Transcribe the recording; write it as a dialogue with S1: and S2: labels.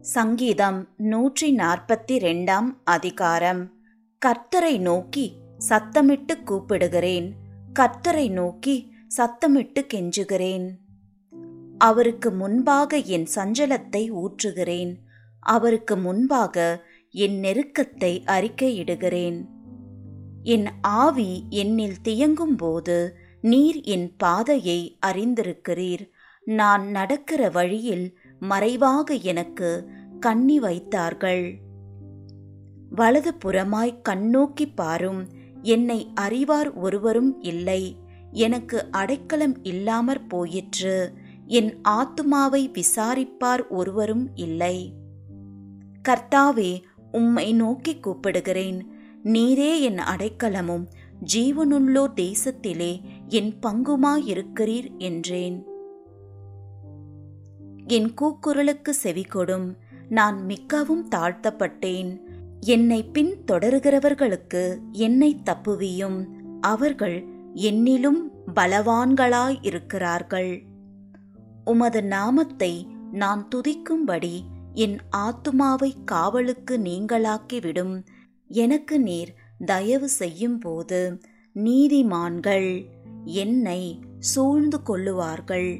S1: சங்கீதம் நூற்றி நாற்பத்தி ரெண்டாம் அதிகாரம். கர்த்தரை நோக்கி சத்தமிட்டு கூப்பிடுகிறேன். கர்த்தரை நோக்கி சத்தமிட்டு கெஞ்சுகிறேன். அவருக்கு முன்பாக என் சஞ்சலத்தை ஊற்றுகிறேன். அவருக்கு முன்பாக என் நெருக்கத்தை அறிக்கையிடுகிறேன். என் ஆவி என்னில் தியங்கும் போது நீர் என் பாதையை அறிந்திருக்கிறீர். நான் நடக்கிற வழியில் மறைவாக எனக்கு கண்ணி வைத்தார்கள். வலது புறமாய் கண்ணோக்கி பாரும் என்னை அறிவார் ஒருவரும் இல்லை. எனக்கு அடைக்கலம் இல்லாமற் போயிற்று என் ஆத்துமாவை விசாரிப்பார் ஒருவரும் இல்லை. கர்த்தாவே உம்மை நோக்கி கூப்பிடுகிறேன். நீரே என் அடைக்கலமும் ஜீவனுள்ளோ தேசத்திலே என் பங்குமாயிருக்கிறீர் என்றேன். என் கூக்குரலுக்கு செவிகொடும் நான் மிக்கவும் தாழ்த்தப்பட்டேன். என்னை பின் தொடருகிறவர்களுக்கு என்னை தப்புவியும். அவர்கள் என்னிலும் பலவான்களாயிருக்கிறார்கள் உமது நாமத்தை நான் துதிக்கும்படி என் ஆத்துமாவை காவலுக்கு நீங்களாக்கிவிடும். எனக்கு நீர் தயவு செய்யும்போது நீதிமான்கள் என்னை சூழ்ந்து கொள்ளுவார்கள்.